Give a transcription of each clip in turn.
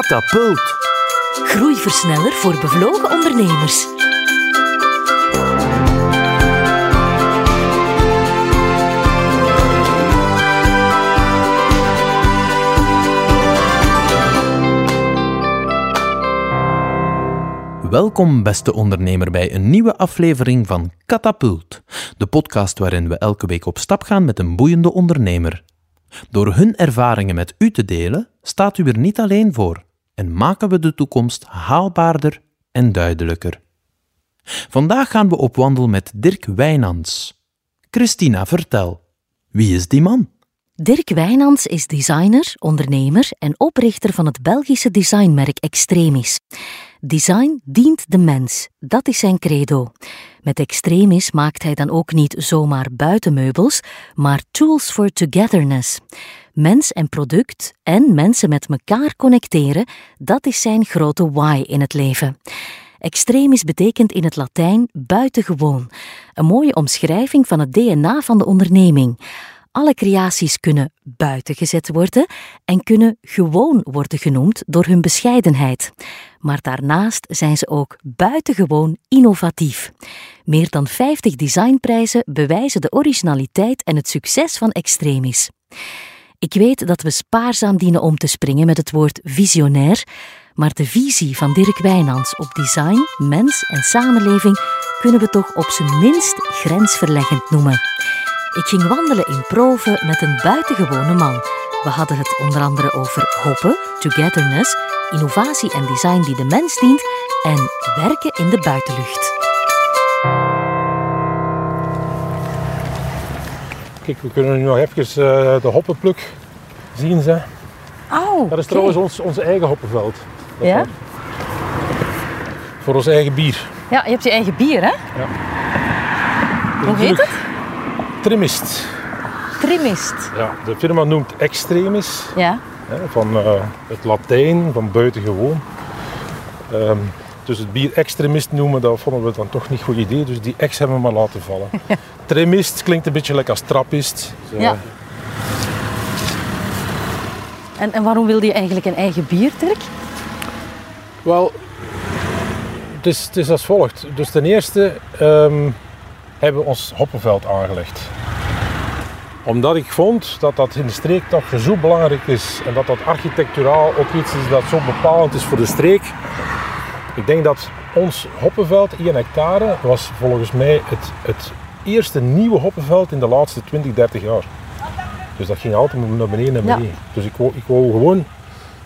Katapult. Groeiversneller voor bevlogen ondernemers. Welkom, beste ondernemer, bij een nieuwe aflevering van Katapult, de podcast waarin we elke week op stap gaan met een boeiende ondernemer. Door hun ervaringen met u te delen, staat u er niet alleen voor en maken we de toekomst haalbaarder en duidelijker. Vandaag gaan we op wandel met Dirk Wijnands. Christina, vertel, wie is die man? Dirk Wijnands is designer, ondernemer en oprichter van het Belgische designmerk Extremis. Design dient de mens, dat is zijn credo. Met Extremis maakt hij dan ook niet zomaar buitenmeubels, maar tools for togetherness. Mens en product en mensen met elkaar connecteren, dat is zijn grote why in het leven. Extremis betekent in het Latijn buitengewoon, een mooie omschrijving van het DNA van de onderneming. Alle creaties kunnen buiten gezet worden en kunnen gewoon worden genoemd door hun bescheidenheid. Maar daarnaast zijn ze ook buitengewoon innovatief. Meer dan 50 designprijzen bewijzen de originaliteit en het succes van Extremis. Ik weet dat we spaarzaam dienen om te springen met het woord visionair, maar de visie van Dirk Wijnands op design, mens en samenleving kunnen we toch op zijn minst grensverleggend noemen. Ik ging wandelen in Proven met een buitengewone man. We hadden het onder andere over hoppen, togetherness, innovatie en design die de mens dient en werken in de buitenlucht. Kijk, we kunnen nu nog even uh, de hoppenpluk zien. Ze. Oh, Dat is trouwens ons, ons eigen hoppenveld. Dat Ja? Voor ons eigen bier. Ja, je hebt je eigen bier, hè? Hoe heet het? Trimist. Trimist. Ja, de firma noemt Extremis. Ja. Hè, van eh, het Latijn, van buitengewoon. Ehm, dus het bier extremist noemen, dat vonden we dan toch niet een goed idee. Dus die ex hebben we maar laten vallen. Trimist klinkt een beetje lekker als trappist. Dus, Ja. En, en waarom wilde je eigenlijk een eigen bier, Dirk? Wel, het is, het is als volgt. Dus ten eerste ehm, hebben we ons hoppenveld aangelegd. Omdat ik vond dat dat in de streek toch zo belangrijk is en dat dat architecturaal ook iets is dat zo bepalend is voor de streek. Ik denk dat ons hoppenveld, 1 hectare, was volgens mij het, het eerste nieuwe hoppenveld in de laatste 20, 30 jaar. Dus dat ging altijd naar beneden en Ja. beneden. Dus ik wou, ik wou gewoon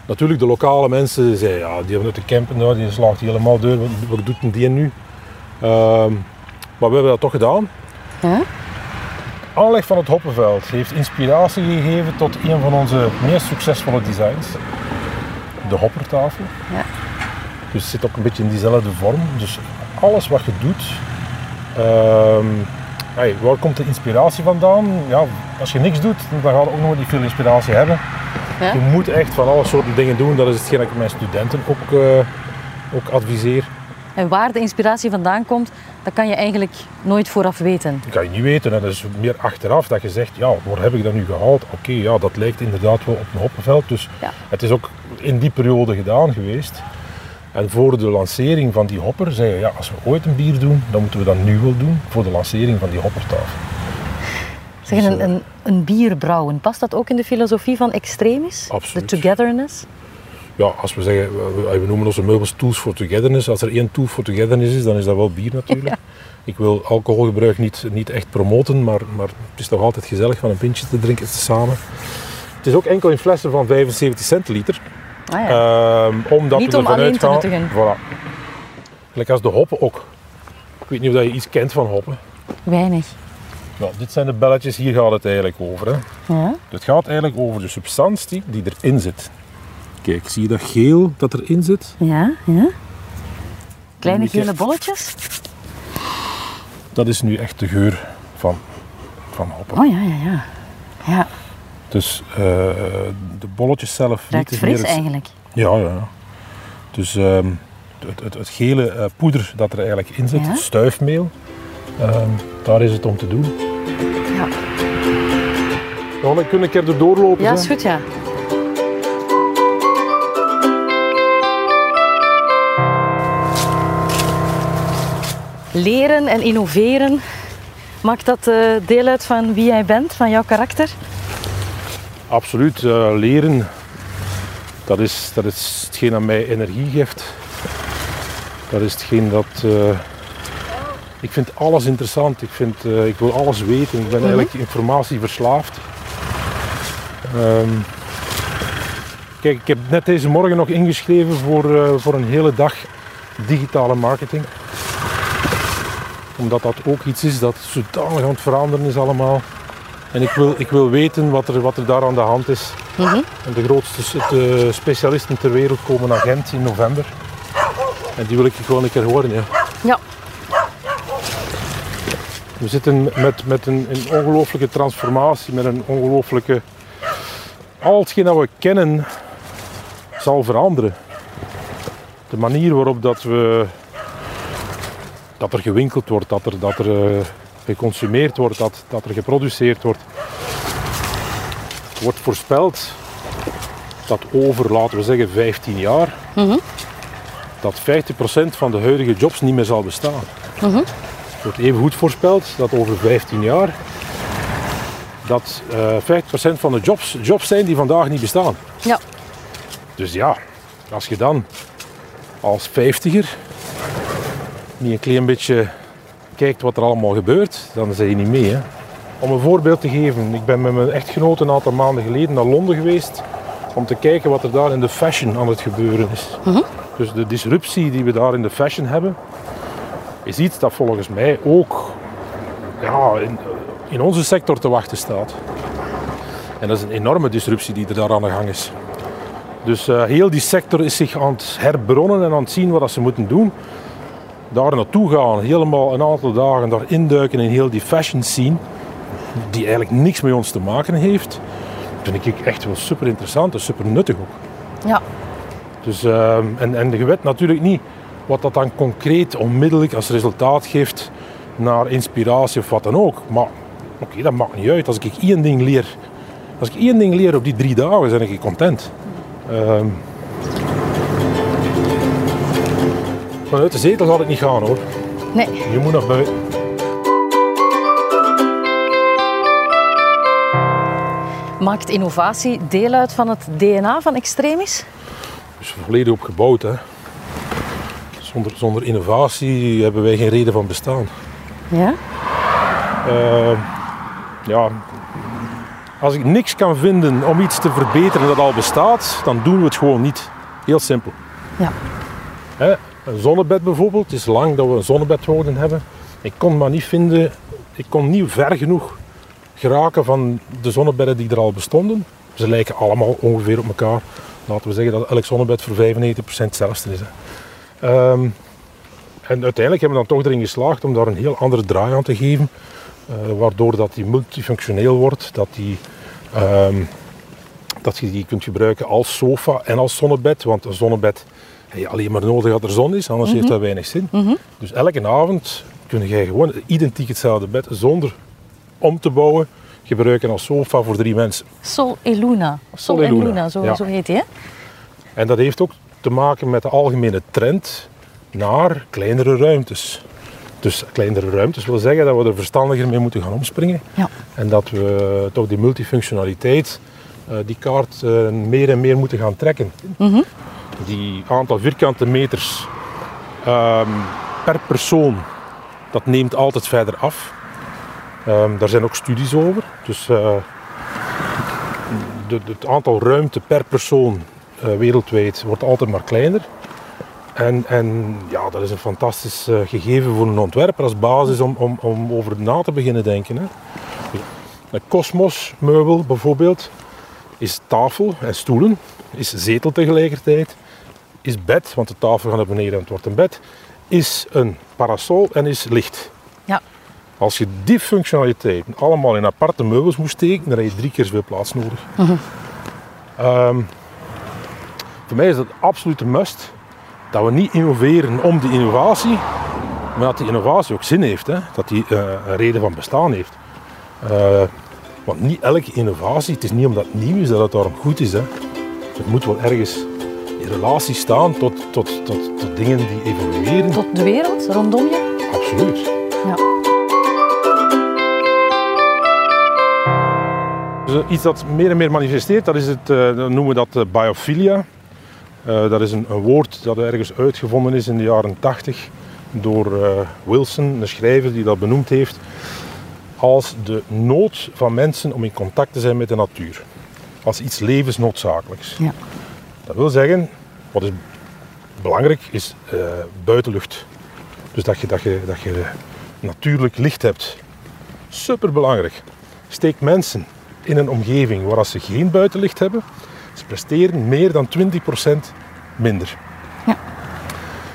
Natuurlijk, de lokale mensen zeiden, ja, die hebben uit de campen, nou, die slaagt helemaal door, wat, wat doet die nu? Ehm, maar we hebben dat toch gedaan. Ja? Aanleg van het Hoppenveld heeft inspiratie gegeven tot een van onze meest succesvolle designs. De hoppertafel. Ja. Dus het zit ook een beetje in diezelfde vorm. Dus alles wat je doet, ehm, hey, waar komt de inspiratie vandaan? Ja, als je niks doet, dan ga je ook nog niet veel inspiratie hebben. Ja. Je moet echt van alle soorten dingen doen. Dat is hetgeen dat ik mijn studenten ook, eh, ook adviseer. En waar de inspiratie vandaan komt, dat kan je eigenlijk nooit vooraf weten. Dat kan je niet weten. En dat is meer achteraf dat je zegt, ja, waar heb ik dat nu gehaald? Oké, ja, dat lijkt inderdaad wel op een hoppenveld. Dus Ja. het is ook in die periode gedaan geweest. En voor de lancering van die hopper zei je, ja, als we ooit een bier doen, dan moeten we dat nu wel doen voor de lancering van die hoppertafel. Zeg, Dus, een, eh, een, een bier brouwen, past dat ook in de filosofie van Extremis? Absoluut. De togetherness? Ja, als we zeggen, we, noemen onze meubels tools for togetherness. Als er één tool for togetherness is, dan is dat wel bier natuurlijk. Ik wil alcoholgebruik niet, niet echt promoten, maar, maar het is toch altijd gezellig van een pintje te drinken samen. Het is ook enkel in flessen van 75 centiliter. Ah ja. Ehm, omdat Niet we om alleen te nuttigen. Voilà. Gelijk als de hoppen ook. Ik weet niet of dat je iets kent van hoppen. Weinig. Nou, dit zijn de belletjes, hier gaat het eigenlijk over. Hè. Ja? Het gaat eigenlijk over de substantie die erin zit. Kijk, zie je dat geel dat erin zit? Ja, ja. Kleine gele bolletjes? Dat is nu echt de geur van, van hoppen. Oh ja, ja, ja. Ja, Dus eh, de bolletjes zelf niet ruikt is fris het- eigenlijk. Ja, ja. ja. Dus ehm, het, het, het gele eh, poeder dat er eigenlijk in zit, Ja? het stuifmeel, ehm, daar is het om te doen. Ja, Ja, dan kun ik er doorlopen. ja is goed, ja. Leren en innoveren, maakt dat eh, deel uit van wie jij bent, van jouw karakter? Absoluut. eh, leren, dat is, dat is hetgeen dat mij energie geeft. Dat is hetgeen dat... eh, ik vind alles interessant. Ik, vind, ik wil alles weten. Ik ben eigenlijk informatieverslaafd. Ehm, kijk, ik heb net deze morgen nog ingeschreven voor, voor een hele dag digitale marketing. Omdat dat ook iets is dat zodanig aan het veranderen is allemaal. En ik wil, ik wil weten wat er, wat er daar aan de hand is. En de grootste de specialisten ter wereld komen naar Gent in november. En die wil ik gewoon een keer horen. Ja. Ja. We zitten met, met een, een ongelooflijke transformatie, met een ongelooflijke... Al hetgeen dat we kennen zal veranderen. De manier waarop dat we... Dat er gewinkeld wordt, dat er, dat er eh, geconsumeerd wordt, dat, dat er geproduceerd wordt. Wordt voorspeld dat over, laten we zeggen, 15 jaar, dat 50% van de huidige jobs niet meer zal bestaan. Er wordt even goed voorspeld dat over 15 jaar dat eh 50% van de jobs, jobs zijn die vandaag niet bestaan. Ja. Dus ja, als je dan als vijftiger niet een klein beetje kijkt wat er allemaal gebeurt, dan zit je niet mee. Hè? Om een voorbeeld te geven, ik ben met mijn echtgenoot een aantal maanden geleden naar Londen geweest om te kijken wat er daar in de fashion aan het gebeuren is. Dus de disruptie die we daar in de fashion hebben, is iets dat volgens mij ook ja, in, in onze sector te wachten staat. En dat is een enorme disruptie die er daar aan de gang is. Dus eh, heel die sector is zich aan het herbronnen en aan het zien wat dat ze moeten doen. Daar naartoe gaan, helemaal een aantal dagen daar induiken in heel die fashion scene, die eigenlijk niks met ons te maken heeft, vind ik echt wel super interessant en super nuttig ook. Ja. Dus, ehm, en, en je weet natuurlijk niet wat dat dan concreet onmiddellijk als resultaat geeft naar inspiratie of wat dan ook. Maar oké, dat maakt niet uit. Als ik één ding leer, als ik één ding leer op die drie dagen, ben ik content. Ehm, vanuit de zetel gaat het niet gaan hoor. Nee. Je moet naar buiten. Maakt innovatie deel uit van het DNA van Extremis? Dus volledig op gebouwd. Hè. Zonder, zonder innovatie hebben wij geen reden van bestaan. Ja. Eh, ja, als ik niks kan vinden om iets te verbeteren dat al bestaat, dan doen we het gewoon niet. Heel simpel. Ja. Hè, een zonnebed bijvoorbeeld, het is lang dat we een zonnebed wouden hebben. Ik kon maar niet vinden, ik kon niet ver genoeg geraken van de zonnebedden die er al bestonden. Ze lijken allemaal ongeveer op elkaar. Laten we zeggen dat elk zonnebed voor 95% hetzelfde is. Hè. Ehm, en uiteindelijk hebben we dan toch erin geslaagd om daar een heel andere draai aan te geven. eh, waardoor dat die multifunctioneel wordt, dat, die, ehm, dat je die kunt gebruiken als sofa en als zonnebed. Want een zonnebed je alleen maar nodig als er zon is, anders heeft dat weinig zin. Dus elke avond kun je gewoon identiek hetzelfde bed zonder om te bouwen gebruiken als sofa voor drie mensen. Sol e Luna. Sol, Sol e en Luna, Luna, zo, ja. zo heet hij. Hè? En dat heeft ook te maken met de algemene trend naar kleinere ruimtes. Dus kleinere ruimtes wil zeggen dat we er verstandiger mee moeten gaan omspringen. Ja. En dat we toch die multifunctionaliteit, eh, die kaart eh, meer en meer moeten gaan trekken. Die aantal vierkante meters ehm, per persoon, dat neemt altijd verder af. Ehm, daar zijn ook studies over. Dus eh, de, het aantal ruimte per persoon eh, wereldwijd wordt altijd maar kleiner. En, en ja, dat is een fantastisch eh, gegeven voor een ontwerper als basis om, om, om over na te beginnen denken. Hè. Een Cosmos meubel bijvoorbeeld is tafel en stoelen, is zetel tegelijkertijd, is bed, want de tafel gaat naar beneden en het wordt een bed, is een parasol en is licht. Ja. Als je die functionaliteiten allemaal in aparte meubels moest steken, dan heb je drie keer zoveel plaats nodig. Ehm, voor mij is dat absoluut een must. Dat we niet innoveren om de innovatie, maar dat die innovatie ook zin heeft. Hè? Dat die eh, een reden van bestaan heeft. Eh, want niet elke innovatie, het is niet omdat het nieuw is dat het daarom goed is. Hè? Het moet wel ergens in relatie staan tot, tot, tot, tot dingen die evolueren. Tot de wereld rondom je? absoluut. Ja. Dus, eh, iets dat meer en meer manifesteert, dat is het, eh, dan noemen we dat eh, biophilia. Eh, dat is een, een woord dat ergens uitgevonden is in de jaren 80 door eh, Wilson, een schrijver die dat benoemd heeft als de nood van mensen om in contact te zijn met de natuur. Als iets levensnoodzakelijks. Ja. Dat wil zeggen, wat is belangrijk, is eh, buitenlucht. Dus dat je, dat, je, dat je natuurlijk licht hebt. Superbelangrijk. Steek mensen in een omgeving waar ze geen buitenlicht hebben, ze presteren meer dan 20% minder. Ja.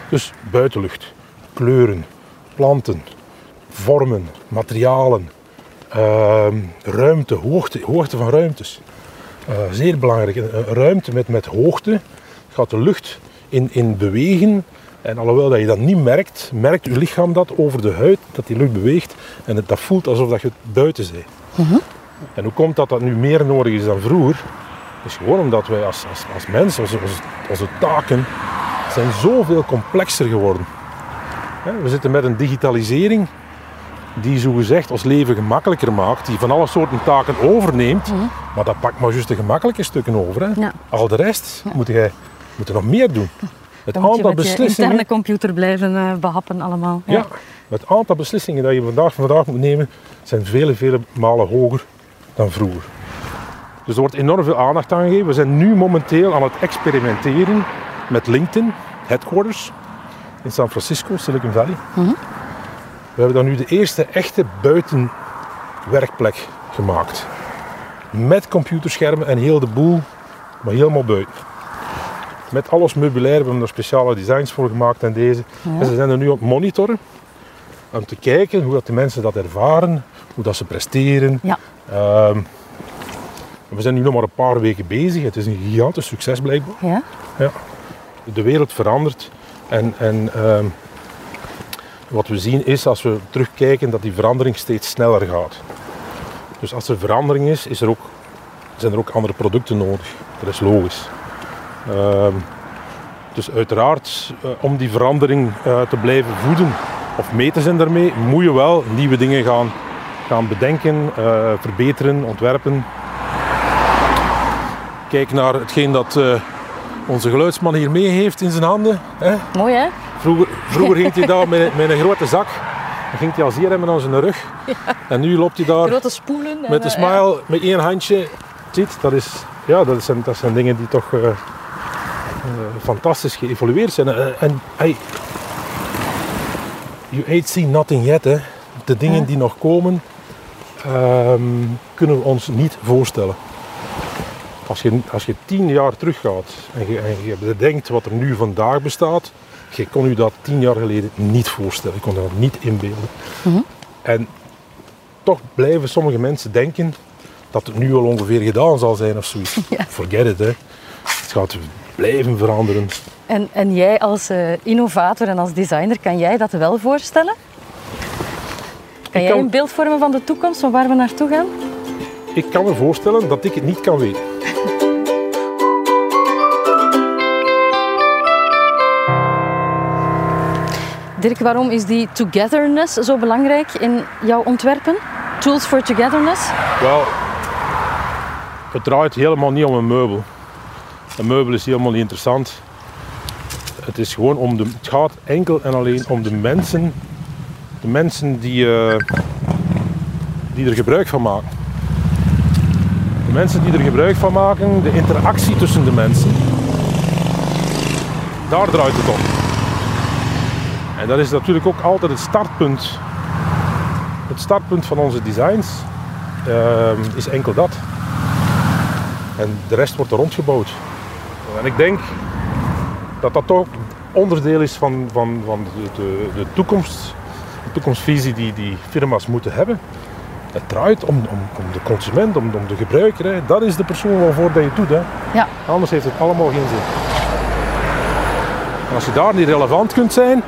Dus buitenlucht, kleuren, planten, vormen, materialen, ehm, ruimte, hoogte, hoogte van ruimtes. Eh, zeer belangrijk. Een, een ruimte met, met hoogte gaat de lucht in, in bewegen. En alhoewel dat je dat niet merkt, merkt je lichaam dat over de huid, dat die lucht beweegt. En het, dat voelt alsof dat je buiten bent. En hoe komt dat dat nu meer nodig is dan vroeger? is gewoon omdat wij als, als, als mens, onze, onze, onze taken, zijn zoveel complexer geworden. We zitten met een digitalisering die zogezegd ons leven gemakkelijker maakt, die van alle soorten taken overneemt, maar dat pakt maar juist de gemakkelijke stukken over. Hè. Ja. Al de rest moet je moet je nog meer doen. Het Dan moet je aantal met je beslissingen, interne computer blijven eh, behappen allemaal. ja, het aantal beslissingen dat je vandaag, vandaag moet nemen, zijn vele, vele malen hoger dan vroeger. Dus er wordt enorm veel aandacht aan gegeven. We zijn nu momenteel aan het experimenteren met LinkedIn, headquarters, in San Francisco, Silicon Valley. We hebben dan nu de eerste echte buitenwerkplek gemaakt. Met computerschermen en heel de boel, maar helemaal buiten. Met alles meubilair, we hebben er speciale designs voor gemaakt en deze. En ze zijn er nu op monitoren om te kijken hoe dat de mensen dat ervaren, hoe dat ze presteren. Ja. Ehm, we zijn nu nog maar een paar weken bezig. Het is een gigantisch succes blijkbaar. Ja? Ja. De wereld verandert. En, en ehm, wat we zien is, als we terugkijken, dat die verandering steeds sneller gaat. Dus als er verandering is, is er ook, zijn er ook andere producten nodig. Dat is logisch. Ehm, dus uiteraard, eh, om die verandering eh, te blijven voeden of mee te zijn daarmee, moet je wel nieuwe dingen gaan, gaan bedenken, eh, verbeteren, ontwerpen. Kijk naar hetgeen dat onze geluidsman hier mee heeft in zijn handen. Hè? Mooi hè? Vroeger, vroeger ging hij daar met, met een grote zak. Dan ging hij als hier hebben aan zijn rug. En nu loopt hij daar Grote spoelen. en, met een eh, smile, met één handje. Ziet, dat, is, ja, dat, zijn, dat zijn dingen die toch eh, eh, fantastisch geëvolueerd zijn. En hey, you ain't seen nothing yet. Hè. De dingen Ja. die nog komen, ehm, kunnen we ons niet voorstellen. Als je, als je tien jaar teruggaat en je, en je bedenkt wat er nu vandaag bestaat, je kon u dat tien jaar geleden niet voorstellen. Je kon dat niet inbeelden. En toch blijven sommige mensen denken dat het nu al ongeveer gedaan zal zijn of zoiets. Ja. Forget it, hè. Het gaat blijven veranderen. En, en jij als eh, innovator en als designer, kan jij dat wel voorstellen? Kan jij kan- een beeld vormen van de toekomst, van waar we naartoe gaan? Ik kan me voorstellen dat ik het niet kan weten. Dirk, waarom is die togetherness zo belangrijk in jouw ontwerpen? Tools for togetherness? Wel, het draait helemaal niet om een meubel. Een meubel is helemaal niet interessant. Het, is gewoon om de, het gaat enkel en alleen om de mensen, de mensen die, eh, die er gebruik van maken. De mensen die er gebruik van maken, de interactie tussen de mensen. Daar draait het om. En dat is natuurlijk ook altijd het startpunt. Het startpunt van onze designs ehm, is enkel dat. En de rest wordt er rondgebouwd. En ik denk dat dat toch onderdeel is van, van, van de, de, de toekomst, de toekomstvisie die die firma's moeten hebben. Het draait om, om, om de consument, om, om de gebruiker. Hè. Dat is de persoon waarvoor dat je het doet. Hè. Ja. Anders heeft het allemaal geen zin. En als je daar niet relevant kunt zijn,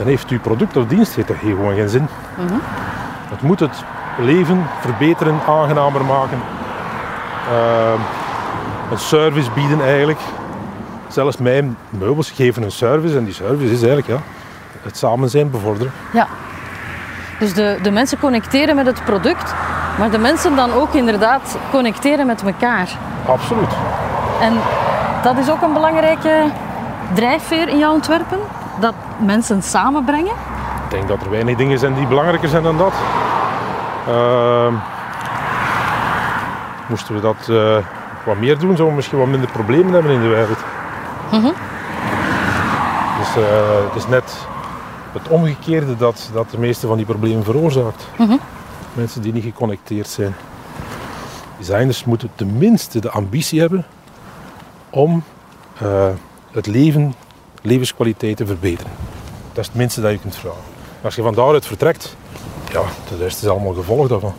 dan heeft uw product of dienst heeft er gewoon geen zin. Het moet het leven verbeteren, aangenamer maken. Ehm, een service bieden eigenlijk. Zelfs mijn meubels geven een service en die service is eigenlijk ja, het samen zijn bevorderen. Ja. Dus de, de mensen connecteren met het product, maar de mensen dan ook inderdaad connecteren met elkaar. Absoluut. En dat is ook een belangrijke drijfveer in jouw ontwerpen, dat mensen samenbrengen. Ik denk dat er weinig dingen zijn die belangrijker zijn dan dat. Ehm, moesten we dat eh, wat meer doen, zouden we misschien wat minder problemen hebben in de wereld. Dus eh, het is net het omgekeerde dat, dat de meeste van die problemen veroorzaakt. Mensen die niet geconnecteerd zijn. Designers moeten tenminste de ambitie hebben om eh, het leven, levenskwaliteit te verbeteren. Dat is het minste dat je kunt vragen. Als je van daaruit vertrekt, ja, de rest is allemaal gevolg daarvan.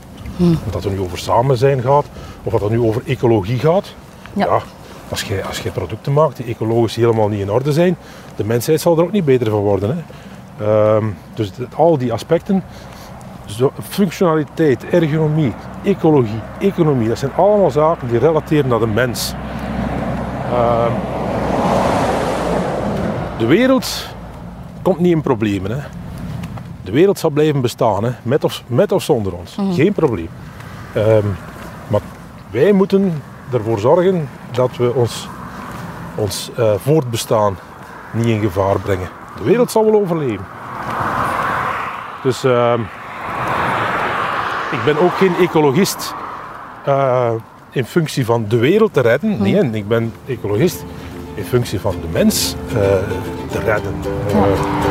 Of dat het nu over samen zijn gaat, of dat het nu over ecologie gaat. Ja. Ja. als, je, als je producten maakt die ecologisch helemaal niet in orde zijn, de mensheid zal er ook niet beter van worden. Hè. Ehm, dus al die aspecten, zo, functionaliteit, ergonomie, ecologie, economie, dat zijn allemaal zaken die relateren naar de mens. Ehm, de wereld komt niet in problemen. Hè. De wereld zal blijven bestaan, hè, met, of, met of zonder ons. Geen probleem. Ehm, maar wij moeten ervoor zorgen dat we ons, ons eh, voortbestaan niet in gevaar brengen. De wereld zal wel overleven. Dus ehm, ik ben ook geen ecologist eh, in functie van de wereld te redden. Nee, ik ben ecologist in functie van de mens eh, te redden. Eh,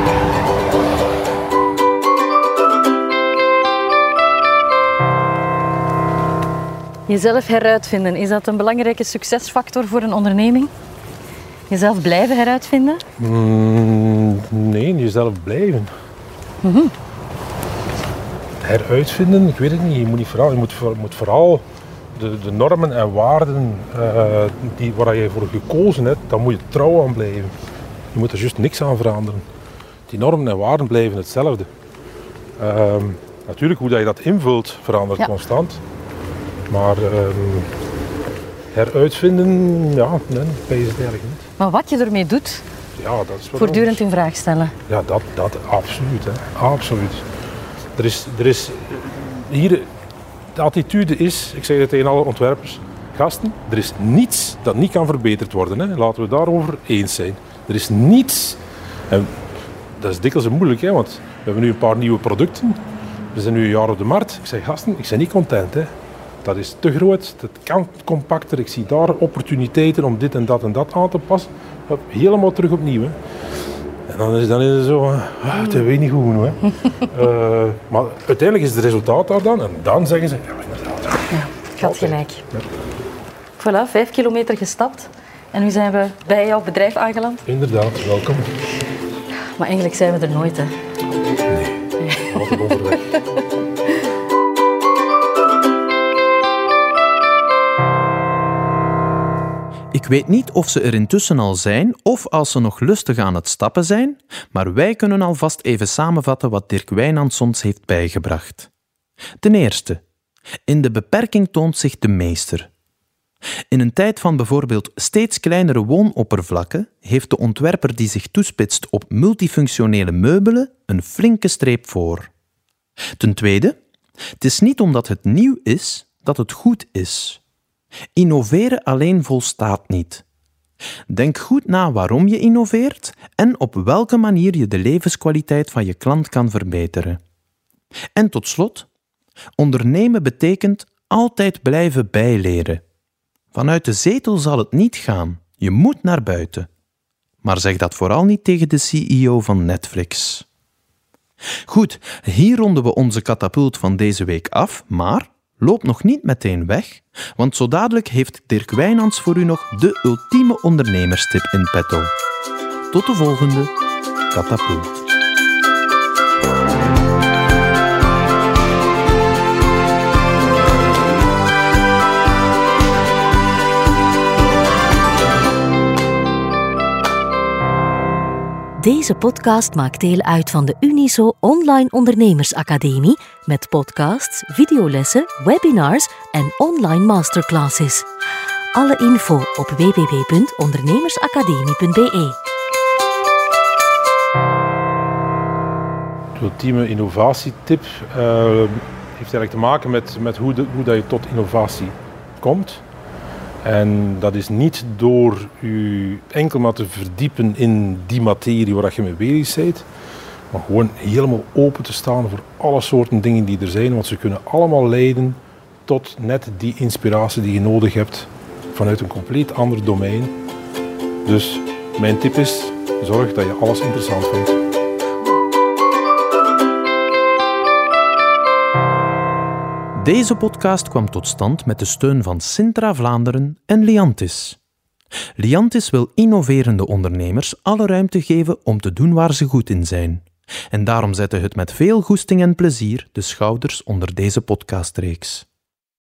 Jezelf heruitvinden, is dat een belangrijke succesfactor voor een onderneming? Jezelf blijven heruitvinden? Mm, nee, jezelf blijven. Heruitvinden, ik weet het niet. Je moet, niet vooral, je moet, moet vooral de, de normen en waarden eh, die, waar je voor gekozen hebt, daar moet je trouw aan blijven. Je moet er juist niks aan veranderen. Die normen en waarden blijven hetzelfde. Ehm, natuurlijk, hoe dat je dat invult, verandert Ja. constant. Maar ehm, heruitvinden, ja, nee, dat is het eigenlijk niet. Maar wat je ermee doet, Ja, dat is voortdurend anders. in vraag stellen. Ja, dat, dat absoluut. Hè. Absoluut. Er is, er is hier, de attitude is, ik zeg het tegen alle ontwerpers, gasten, er is niets dat niet kan verbeterd worden. Hè. Laten we daarover eens zijn. Er is niets, en dat is dikwijls moeilijk, hè, want we hebben nu een paar nieuwe producten. We zijn nu een jaar op de markt. Ik zeg, gasten, ik ben niet content. Hè. Dat is te groot, dat kan compacter. Ik zie daar opportuniteiten om dit en dat en dat aan te passen. Helemaal terug opnieuw. En dan is, dan is het zo, eh, ah, weet niet goed genoeg. Hè. Eh, maar uiteindelijk is het resultaat daar dan. En dan zeggen ze, ja, inderdaad. Had Altijd. gelijk. Voilà, vijf kilometer gestapt. En nu zijn we bij jouw bedrijf aangeland. Inderdaad, welkom. Maar eigenlijk zijn we er nooit, hè. Altijd onderweg. weet niet of ze er intussen al zijn of als ze nog lustig aan het stappen zijn, maar wij kunnen alvast even samenvatten wat Dirk Wijnands ons heeft bijgebracht. Ten eerste, in de beperking toont zich de meester. In een tijd van bijvoorbeeld steeds kleinere woonoppervlakken heeft de ontwerper die zich toespitst op multifunctionele meubelen een flinke streep voor. Ten tweede, het is niet omdat het nieuw is dat het goed is. Innoveren alleen volstaat niet. Denk goed na waarom je innoveert en op welke manier je de levenskwaliteit van je klant kan verbeteren. En tot slot, ondernemen betekent altijd blijven bijleren. Vanuit de zetel zal het niet gaan. Je moet naar buiten. Maar zeg dat vooral niet tegen de CEO van Netflix. Goed, hier ronden we onze katapult van deze week af, maar loop nog niet meteen weg, want zo dadelijk heeft Dirk Wijnands voor u nog de ultieme ondernemerstip in petto. Tot de volgende katapult. Deze podcast maakt deel uit van de Uniso Online Ondernemersacademie met podcasts, videolessen, webinars en online masterclasses. Alle info op www.ondernemersacademie.be. ultieme innovatietip uh, heeft eigenlijk te maken met, met hoe, hoe dat je tot innovatie komt. En dat is niet door je enkel maar te verdiepen in die materie waar je mee bezig bent, maar gewoon helemaal open te staan voor alle soorten dingen die er zijn, want ze kunnen allemaal leiden tot net die inspiratie die je nodig hebt vanuit een compleet ander domein. Dus mijn tip is, zorg dat je alles interessant vindt. Deze podcast kwam tot stand met de steun van Sintra Vlaanderen en Liantis. Liantis wil innoverende ondernemers alle ruimte geven om te doen waar ze goed in zijn. En daarom zette het met veel goesting en plezier de schouders onder deze podcastreeks.